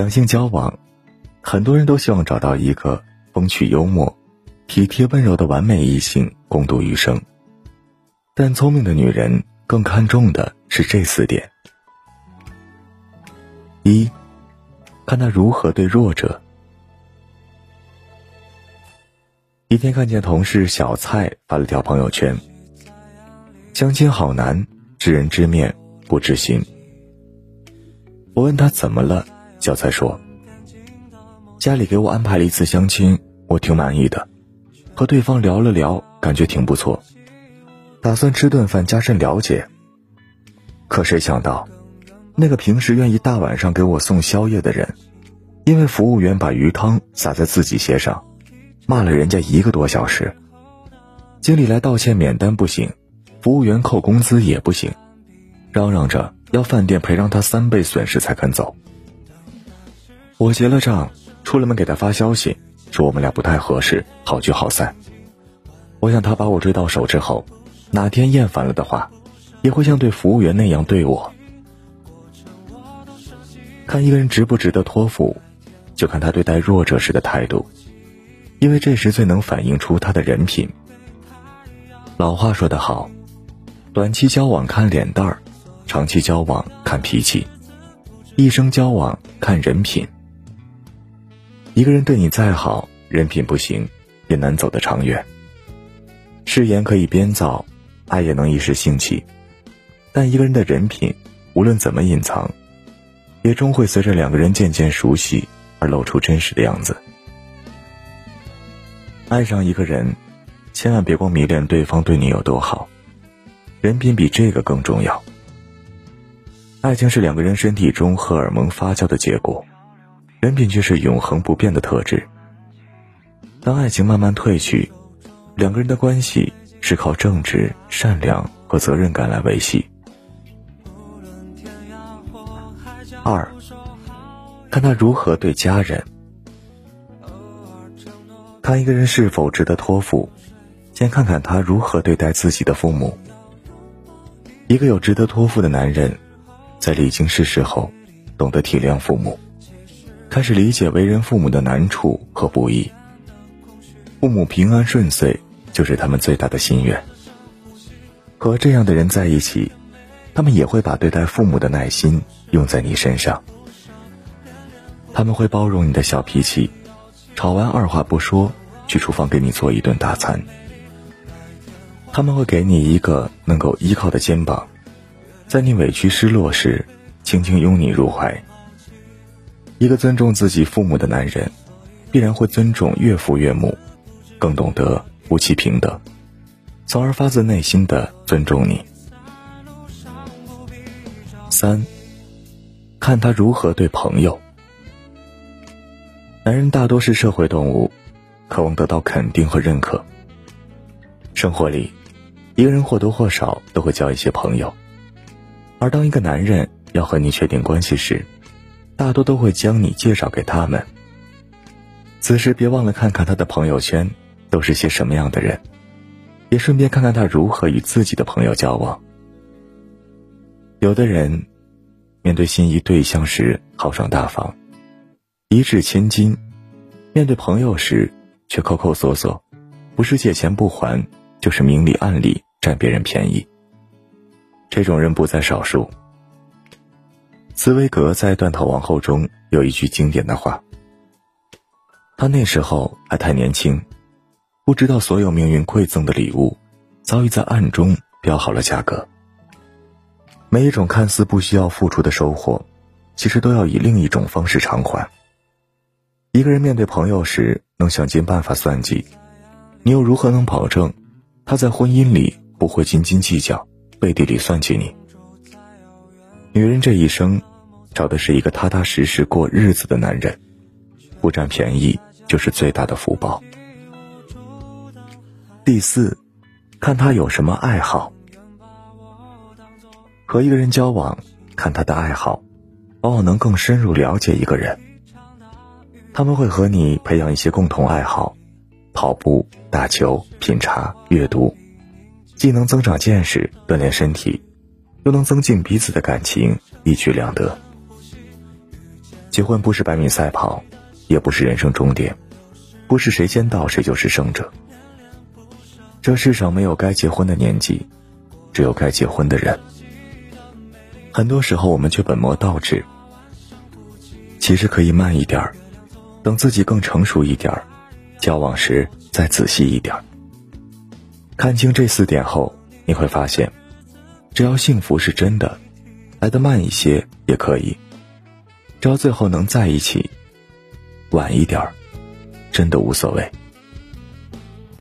两性交往，很多人都希望找到一个风趣幽默、体贴温柔的完美异性共度余生。但聪明的女人更看重的是这四点：一，看他如何对弱者。一天看见同事小蔡发了条朋友圈：“相亲好难，知人知面不知心。”我问他怎么了。小蔡说：“家里给我安排了一次相亲，我挺满意的，和对方聊了聊，感觉挺不错，打算吃顿饭加深了解。可谁想到，那个平时愿意大晚上给我送宵夜的人，因为服务员把鱼汤洒在自己鞋上，骂了人家一个多小时。经理来道歉免单不行，服务员扣工资也不行，嚷嚷着要饭店赔偿他三倍损失才肯走。”我结了账，出了门给他发消息，说我们俩不太合适，好聚好散。我想他把我追到手之后，哪天厌烦了的话，也会像对服务员那样对我。看一个人值不值得托付，就看他对待弱者时的态度，因为这时最能反映出他的人品。老话说得好，短期交往看脸蛋儿，长期交往看脾气，一生交往看人品。一个人对你再好，人品不行，也难走得长远。誓言可以编造，爱也能一时兴起，但一个人的人品，无论怎么隐藏，也终会随着两个人渐渐熟悉而露出真实的样子。爱上一个人，千万别光迷恋对方对你有多好，人品比这个更重要。爱情是两个人身体中荷尔蒙发酵的结果。人品却是永恒不变的特质。当爱情慢慢褪去，两个人的关系是靠正直、善良和责任感来维系。二，看他如何对家人。看一个人是否值得托付，先看看他如何对待自己的父母。一个有值得托付的男人，在历经世事后，懂得体谅父母。开始理解为人父母的难处和不易，父母平安顺遂就是他们最大的心愿。和这样的人在一起，他们也会把对待父母的耐心用在你身上。他们会包容你的小脾气，吵完二话不说去厨房给你做一顿大餐。他们会给你一个能够依靠的肩膀，在你委屈失落时，轻轻拥你入怀。一个尊重自己父母的男人，必然会尊重岳父岳母，更懂得夫妻平等，从而发自内心的尊重你。三，看他如何对朋友。男人大多是社会动物，渴望得到肯定和认可。生活里，一个人或多或少都会交一些朋友，而当一个男人要和你确定关系时，大多都会将你介绍给他们。此时别忘了看看他的朋友圈都是些什么样的人，也顺便看看他如何与自己的朋友交往。有的人，面对心仪对象时豪爽大方，一掷千金；面对朋友时却抠抠索索，不是借钱不还，就是明里暗里占别人便宜。这种人不在少数。茨威格在《断头王后》中有一句经典的话：“他那时候还太年轻，不知道所有命运馈赠的礼物，早已在暗中标好了价格。每一种看似不需要付出的收获，其实都要以另一种方式偿还。一个人面对朋友时，能想尽办法算计，你又如何能保证他在婚姻里不会斤斤计较，背地里算计你？女人这一生。”找的是一个踏踏实实过日子的男人，不占便宜就是最大的福报。第四，看他有什么爱好。和一个人交往，看他的爱好，往往能更深入了解一个人。他们会和你培养一些共同爱好，跑步、打球、品茶、阅读，既能增长见识、锻炼身体，又能增进彼此的感情，一举两得。结婚不是百米赛跑，也不是人生终点，不是谁先到谁就是胜者。这世上没有该结婚的年纪，只有该结婚的人。很多时候我们却本末倒置，其实可以慢一点儿，等自己更成熟一点儿，交往时再仔细一点儿。看清这四点后，你会发现，只要幸福是真的，来得慢一些也可以。只要最后能在一起，晚一点儿，真的无所谓。